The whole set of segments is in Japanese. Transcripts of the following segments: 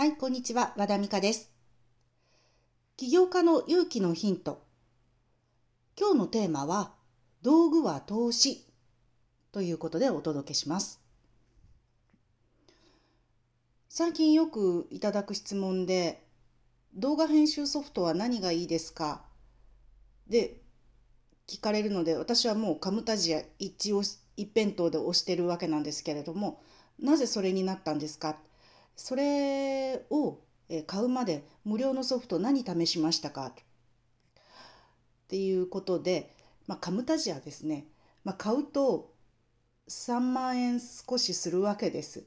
はい、こんにちは。和田美香です。起業家の勇気のヒント。今日のテーマは、道具は投資ということでお届けします。最近よくいただく質問で、動画編集ソフトは何がいいですか？で聞かれるので、私はもうカムタジア一応一辺倒で押してるわけなんですけれども、なぜそれになったんですか？それを買うまで無料のソフト何試しましたか？っていうことで、まあ、カムタジアですね、まあ、買うと3万円少しするわけです。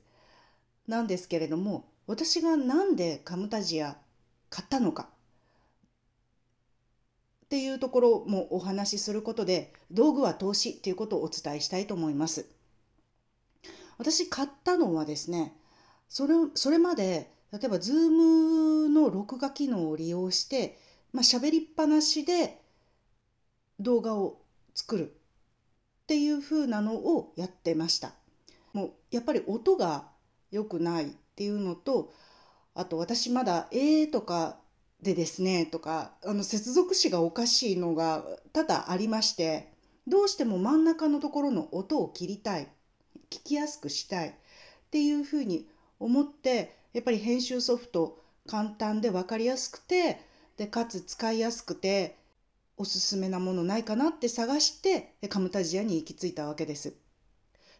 なんですけれども私が何でカムタジア買ったのか？っていうところもお話しすることで道具は投資っていうことをお伝えしたいと思います。私買ったのはですねそれそれまで例えば Zoom の録画機能を利用してまあ、喋りっぱなしで動画を作る。っていう風なのをやってました。もうやっぱり音が良くない。っていうのとあと私まだ「えー」とかでですねとかあの接続詞がおかしいのが多々ありましてどうしても真ん中のところの音を切りたい。聞きやすくしたい。っていうふうに思ってやっぱり編集ソフト簡単で分かりやすくてでかつ使いやすくておすすめなものないかなって探してカムタジアに行き着いたわけです。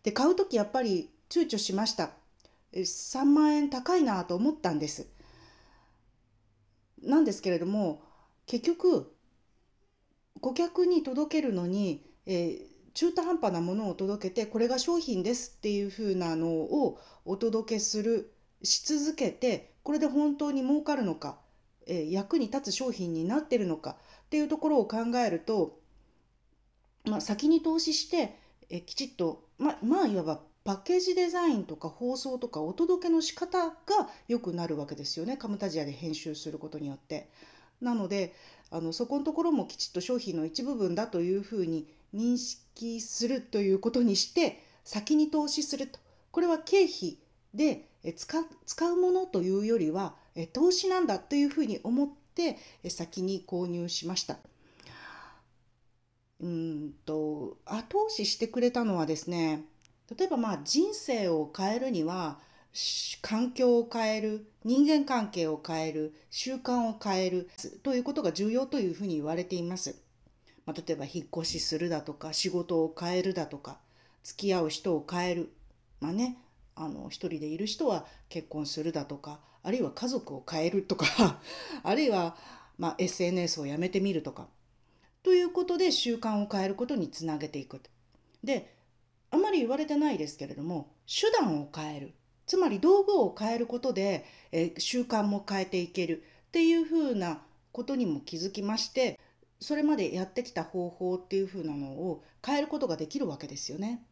で買う時やっぱり躊躇しました。3万円高いなと思ったんです。なんですけれども結局顧客に届けるのに、えー中途半端なものを届けてこれが商品ですっていう風なのをお届けするし続けてこれで本当に儲かるのか、えー、役に立つ商品になってるのかっていうところを考えると、まあ、先に投資してえきちっとままあいわばパッケージデザインとか放送とかお届けの仕方が良くなるわけですよねカムタジアで編集することによって。なのであのそこのところもきちっと商品の一部分だというふうに認識するということにして先に投資するとこれは経費で使うものというよりは投資なんだというふうに思って先に購入しました。うんと後押ししてくれたのはですね例えばまあ人生を変えるには環境を変える人間関係を変える習慣を変えるということが重要というふうに言われています。まあ、例えば引っ越しするだとか仕事を変えるだとか付き合う人を変える。まあねあの一人でいる人は結婚するだとかあるいは家族を変えるとか あるいは、まあ、SNS をやめてみるとか。ということで習慣を変えることにつなげていくであまり言われてないですけれども手段を変える。つまり道具を変えることで、え習慣も変えていけるっていうふうなことにも気づきましてそれまでやってきた方法っていうふうなのを変えることができるわけですよね。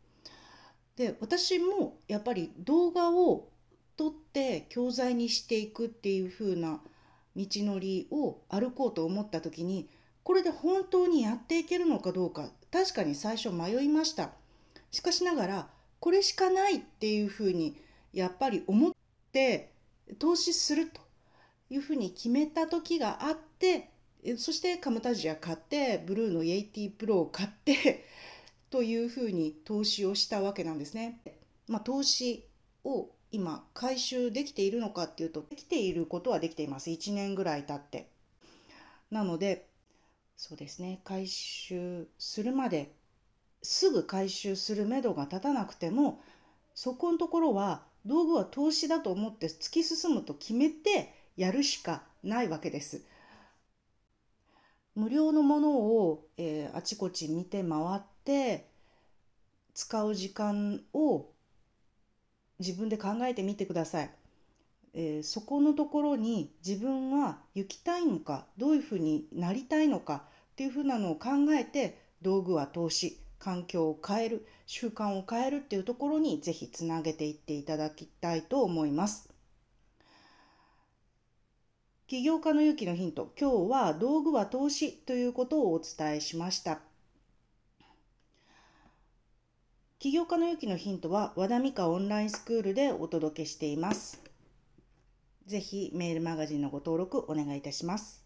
で私もやっぱり動画を撮って教材にしていくっていうふうな道のりを歩こうと思った時にこれで本当にやっていけるのかどうか確かに最初迷いました。しかしながらこれしかないっていうふうにやっぱり思って投資するというふうに決めた時があってそしてカムタジア買ってブルーのイエイティプロを買って というふうに投資をしたわけなんですね。まあ、投資を今回収できているのかっていうとできていることはできています1年ぐらい経って。なのでそうですね回収するまですぐ回収するめどが立たなくてもそこのところは道具は投資だと思って突き進むと決めてやるしかないわけです。無料のものを、えー、あちこち見て回って使う時間を自分で考えてみてください。えー、そこのところに自分は行きたいのかどういうふうになりたいのかっていうふうなのを考えて道具は投資環境を変える習慣を変えるっていうところにぜひつなげていっていただきたいと思います。起業家の勇気のヒント。今日は道具は投資ということをお伝えしました。起業家の勇気のヒントは和田美香オンラインスクールでお届けしています。ぜひメールマガジンのご登録お願いいたします。